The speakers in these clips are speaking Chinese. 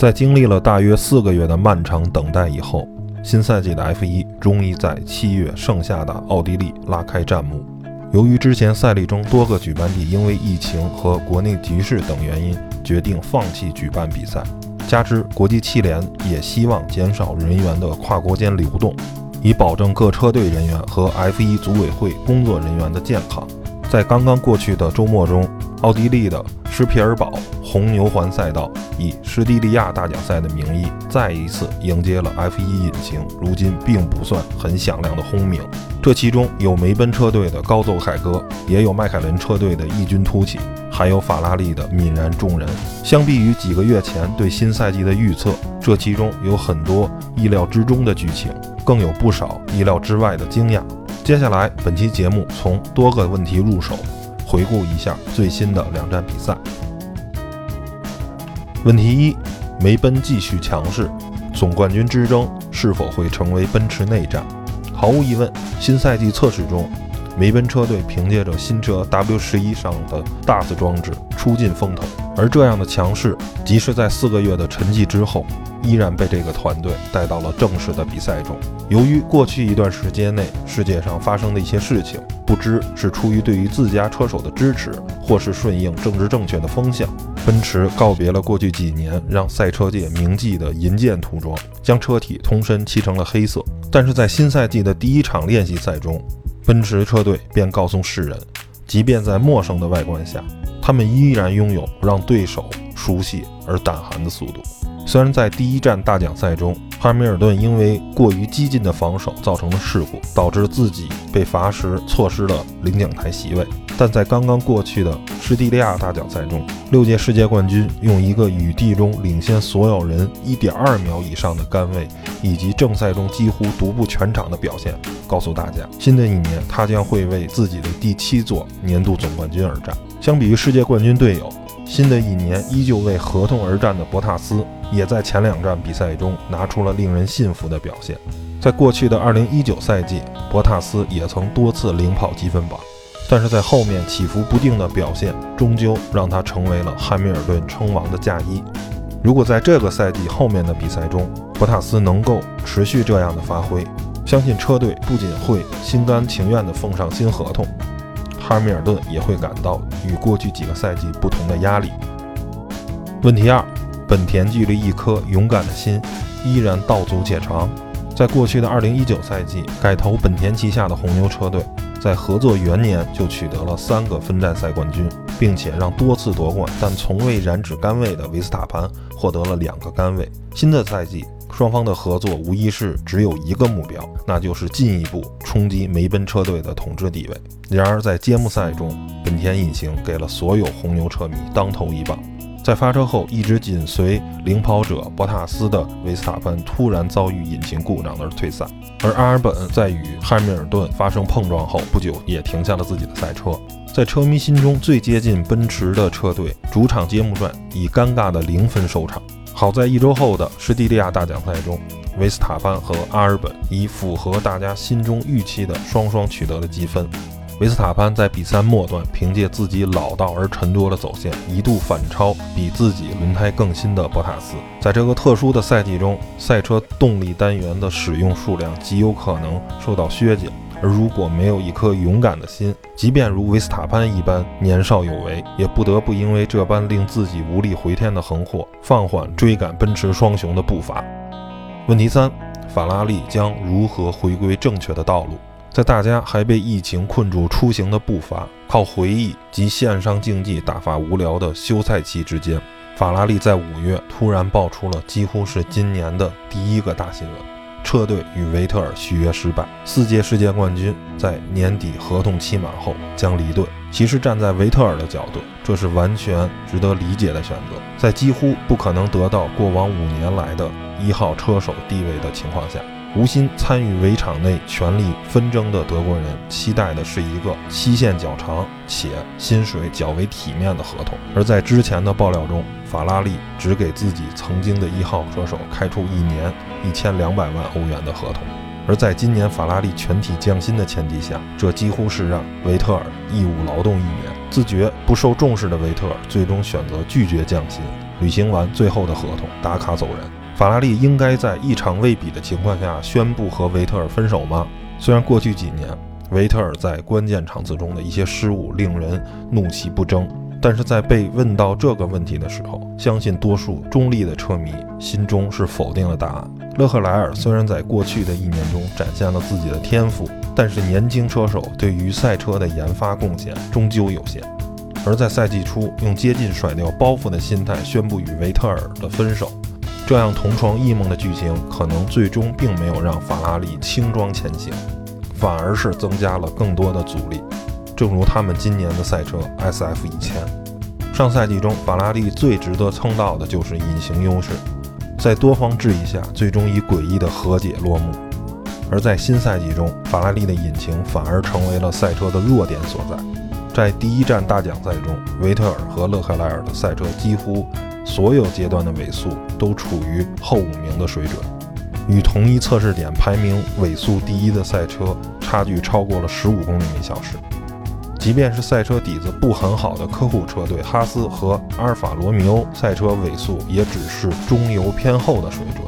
在经历了大约四个月的漫长等待以后，新赛季的 F1 终于在七月盛夏的奥地利拉开战幕。由于之前赛例中多个举办地因为疫情和国内局势等原因决定放弃举办比赛，加之国际汽联也希望减少人员的跨国间流动，以保证各车队人员和 F1 组委会工作人员的健康。在刚刚过去的周末中，奥地利的施皮尔堡红牛环赛道以施蒂利亚大奖赛的名义，再一次迎接了 F1 引擎如今并不算很响亮的轰鸣。这其中有梅奔车队的高奏凯歌，也有迈凯伦车队的异军突起，还有法拉利的泯然众人。相比于几个月前对新赛季的预测，这其中有很多意料之中的剧情，更有不少意料之外的惊讶。接下来，本期节目从多个问题入手。回顾一下最新的两站比赛。问题一：梅奔继续强势，总冠军之争是否会成为奔驰内战？毫无疑问，新赛季测试中，梅奔车队凭借着新车 W 十一上的 DAS 装置出尽风头，而这样的强势，即使在四个月的沉寂之后。依然被这个团队带到了正式的比赛中。由于过去一段时间内世界上发生的一些事情，不知是出于对于自家车手的支持，或是顺应政治正确的风向，奔驰告别了过去几年让赛车界铭记的银箭涂装，将车体通身漆成了黑色。但是在新赛季的第一场练习赛中，奔驰车队便告诉世人，即便在陌生的外观下，他们依然拥有让对手熟悉而胆寒的速度。虽然在第一站大奖赛中，汉密尔顿因为过于激进的防守造成了事故，导致自己被罚时错失了领奖台席位，但在刚刚过去的施蒂利亚大奖赛中，六届世界冠军用一个雨地中领先所有人一点二秒以上的杆位，以及正赛中几乎独步全场的表现，告诉大家，新的一年他将会为自己的第七座年度总冠军而战。相比于世界冠军队友。新的一年依旧为合同而战的博塔斯，也在前两站比赛中拿出了令人信服的表现。在过去的2019赛季，博塔斯也曾多次领跑积分榜，但是在后面起伏不定的表现，终究让他成为了汉密尔顿称王的嫁衣。如果在这个赛季后面的比赛中，博塔斯能够持续这样的发挥，相信车队不仅会心甘情愿地奉上新合同。汉密尔顿也会感到与过去几个赛季不同的压力。问题二：本田距离一颗勇敢的心依然道阻且长。在过去的2019赛季，改投本田旗下的红牛车队在合作元年就取得了三个分站赛冠军，并且让多次夺冠但从未染指杆位的维斯塔潘获得了两个杆位。新的赛季。双方的合作无疑是只有一个目标，那就是进一步冲击梅奔车队的统治地位。然而，在揭幕赛中，本田引擎给了所有红牛车迷当头一棒。在发车后一直紧随领跑者博塔斯的维斯塔潘突然遭遇引擎故障而退赛，而阿尔本在与汉密尔顿发生碰撞后不久也停下了自己的赛车。在车迷心中最接近奔驰的车队，主场揭幕战以尴尬的零分收场。好在一周后的施蒂利亚大奖赛中，维斯塔潘和阿尔本以符合大家心中预期的双双取得了积分。维斯塔潘在比赛末段凭借自己老道而沉着的走线，一度反超比自己轮胎更新的博塔斯。在这个特殊的赛季中，赛车动力单元的使用数量极有可能受到削减。而如果没有一颗勇敢的心，即便如维斯塔潘一般年少有为，也不得不因为这般令自己无力回天的横祸，放缓追赶奔驰双雄的步伐。问题三：法拉利将如何回归正确的道路？在大家还被疫情困住出行的步伐，靠回忆及线上竞技打发无聊的休赛期之间，法拉利在五月突然爆出了几乎是今年的第一个大新闻。车队与维特尔续约失败，四届世界冠军在年底合同期满后将离队。其实站在维特尔的角度，这是完全值得理解的选择。在几乎不可能得到过往五年来的一号车手地位的情况下。无心参与围场内权力纷争的德国人，期待的是一个期限较长且薪水较为体面的合同。而在之前的爆料中，法拉利只给自己曾经的一号车手开出一年一千两百万欧元的合同。而在今年法拉利全体降薪的前提下，这几乎是让维特尔义务劳动一年。自觉不受重视的维特尔最终选择拒绝降薪。履行完最后的合同，打卡走人。法拉利应该在一场未比的情况下宣布和维特尔分手吗？虽然过去几年维特尔在关键场次中的一些失误令人怒其不争，但是在被问到这个问题的时候，相信多数中立的车迷心中是否定了答案。勒克莱尔虽然在过去的一年中展现了自己的天赋，但是年轻车手对于赛车的研发贡献终究有限。而在赛季初用接近甩掉包袱的心态宣布与维特尔的分手，这样同床异梦的剧情，可能最终并没有让法拉利轻装前行，反而是增加了更多的阻力。正如他们今年的赛车 SF 一千，上赛季中法拉利最值得称道的就是隐形优势，在多方质疑下，最终以诡异的和解落幕。而在新赛季中，法拉利的引擎反而成为了赛车的弱点所在。在第一站大奖赛中，维特尔和勒克莱尔的赛车几乎所有阶段的尾速都处于后五名的水准，与同一测试点排名尾速第一的赛车差距超过了十五公里每小时。即便是赛车底子不很好的客户车队哈斯和阿尔法罗密欧，赛车尾速也只是中游偏后的水准。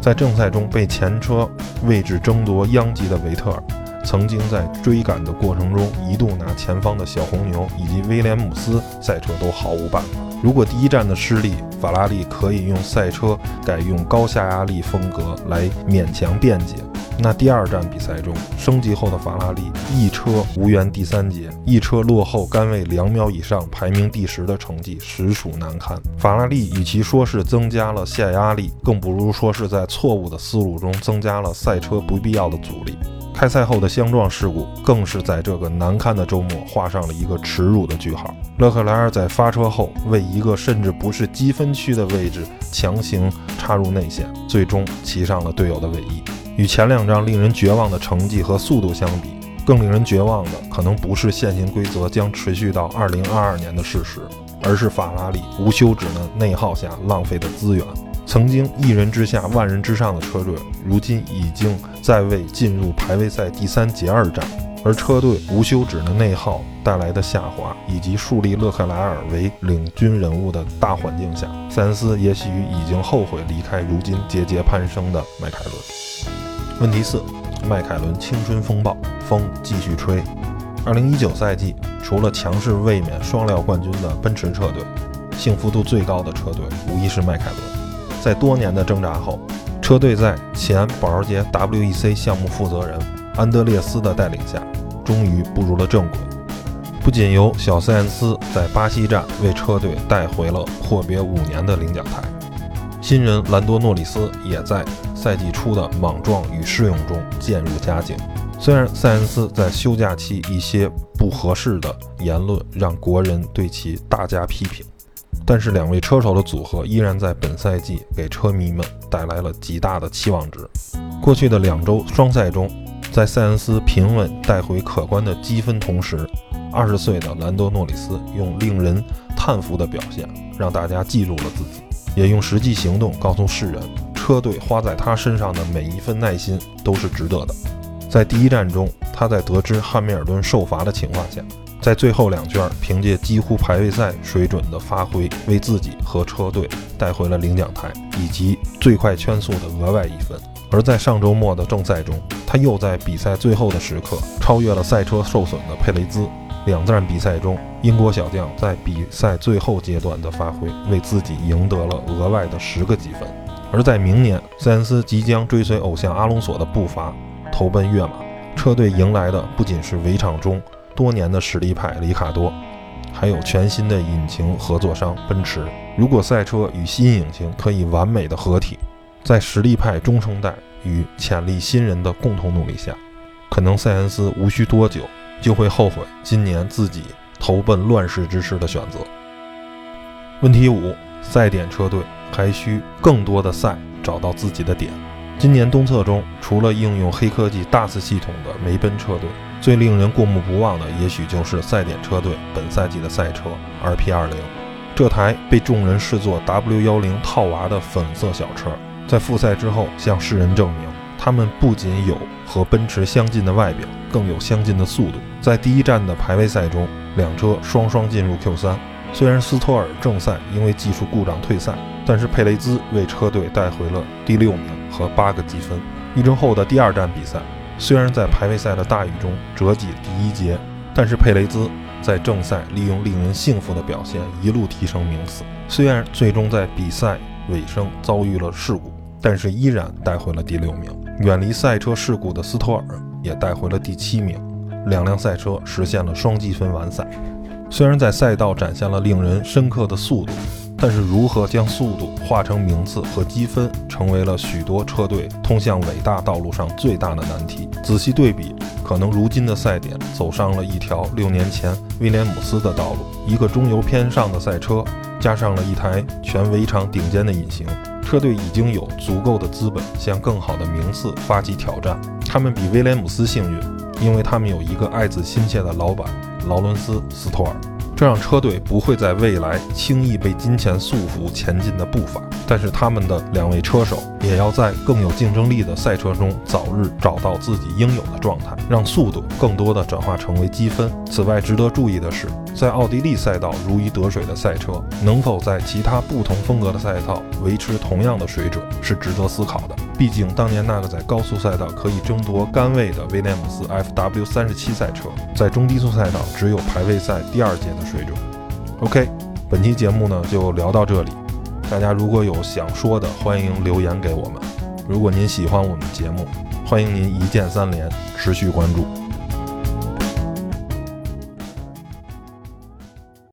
在正赛中被前车位置争夺殃及的维特尔。曾经在追赶的过程中，一度拿前方的小红牛以及威廉姆斯赛车都毫无办法。如果第一站的失利，法拉利可以用赛车改用高下压力风格来勉强辩解，那第二站比赛中升级后的法拉利一车无缘第三节，一车落后杆位两秒以上，排名第十的成绩实属难堪。法拉利与其说是增加了下压力，更不如说是在错误的思路中增加了赛车不必要的阻力。开赛后的相撞事故，更是在这个难堪的周末画上了一个耻辱的句号。勒克莱尔在发车后，为一个甚至不是积分区的位置强行插入内线，最终骑上了队友的尾翼。与前两张令人绝望的成绩和速度相比，更令人绝望的可能不是现行规则将持续到2022年的事实，而是法拉利无休止的内耗下浪费的资源。曾经一人之下万人之上的车队，如今已经在为进入排位赛第三节而战。而车队无休止的内耗带来的下滑，以及树立勒克莱尔为领军人物的大环境下，塞恩斯也许已经后悔离开如今节节攀升的迈凯伦。问题四：迈凯伦青春风暴，风继续吹。二零一九赛季，除了强势卫冕双料冠军的奔驰车队，幸福度最高的车队无疑是迈凯伦。在多年的挣扎后，车队在前保时捷 WEC 项目负责人安德烈斯的带领下，终于步入了正轨。不仅由小塞恩斯在巴西站为车队带回了阔别五年的领奖台，新人兰多诺里斯也在赛季初的莽撞与试用中渐入佳境。虽然塞恩斯在休假期一些不合适的言论让国人对其大加批评。但是两位车手的组合依然在本赛季给车迷们带来了极大的期望值。过去的两周双赛中，在塞恩斯平稳带回可观的积分同时，二十岁的兰多诺里斯用令人叹服的表现让大家记住了自己，也用实际行动告诉世人，车队花在他身上的每一份耐心都是值得的。在第一站中，他在得知汉密尔顿受罚的情况下。在最后两圈，凭借几乎排位赛水准的发挥，为自己和车队带回了领奖台以及最快圈速的额外一分。而在上周末的正赛中，他又在比赛最后的时刻超越了赛车受损的佩雷兹。两站比赛中，英国小将在比赛最后阶段的发挥，为自己赢得了额外的十个积分。而在明年，塞恩斯即将追随偶像阿隆索的步伐，投奔跃马，车队迎来的不仅是围场中。多年的实力派里卡多，还有全新的引擎合作商奔驰。如果赛车与新引擎可以完美的合体，在实力派中生代与潜力新人的共同努力下，可能塞恩斯无需多久就会后悔今年自己投奔乱世之师的选择。问题五：赛点车队还需更多的赛找到自己的点。今年东侧中，除了应用黑科技 DAS 系统的梅奔车队。最令人过目不忘的，也许就是赛点车队本赛季的赛车 RP20。这台被众人视作 W10 套娃的粉色小车，在复赛之后向世人证明，他们不仅有和奔驰相近的外表，更有相近的速度。在第一站的排位赛中，两车双双进入 Q3，虽然斯托尔正赛因为技术故障退赛，但是佩雷兹为车队带回了第六名和八个积分。一周后的第二站比赛，虽然在排位赛的大雨中折戟第一节，但是佩雷兹在正赛利用令人信服的表现一路提升名次。虽然最终在比赛尾声遭遇了事故，但是依然带回了第六名。远离赛车事故的斯托尔也带回了第七名。两辆赛车实现了双积分完赛。虽然在赛道展现了令人深刻的速度。但是，如何将速度化成名次和积分，成为了许多车队通向伟大道路上最大的难题。仔细对比，可能如今的赛点走上了一条六年前威廉姆斯的道路。一个中游偏上的赛车，加上了一台全围场顶尖的引擎，车队已经有足够的资本向更好的名次发起挑战。他们比威廉姆斯幸运，因为他们有一个爱子心切的老板劳伦斯·斯托尔。这让车队不会在未来轻易被金钱束缚前进的步伐，但是他们的两位车手也要在更有竞争力的赛车中早日找到自己应有的状态，让速度更多的转化成为积分。此外，值得注意的是，在奥地利赛道如鱼得水的赛车，能否在其他不同风格的赛道维持同样的水准，是值得思考的。毕竟，当年那个在高速赛道可以争夺杆位的威廉姆斯 FW 三十七赛车，在中低速赛道只有排位赛第二节的水准。OK，本期节目呢就聊到这里。大家如果有想说的，欢迎留言给我们。如果您喜欢我们节目，欢迎您一键三连，持续关注。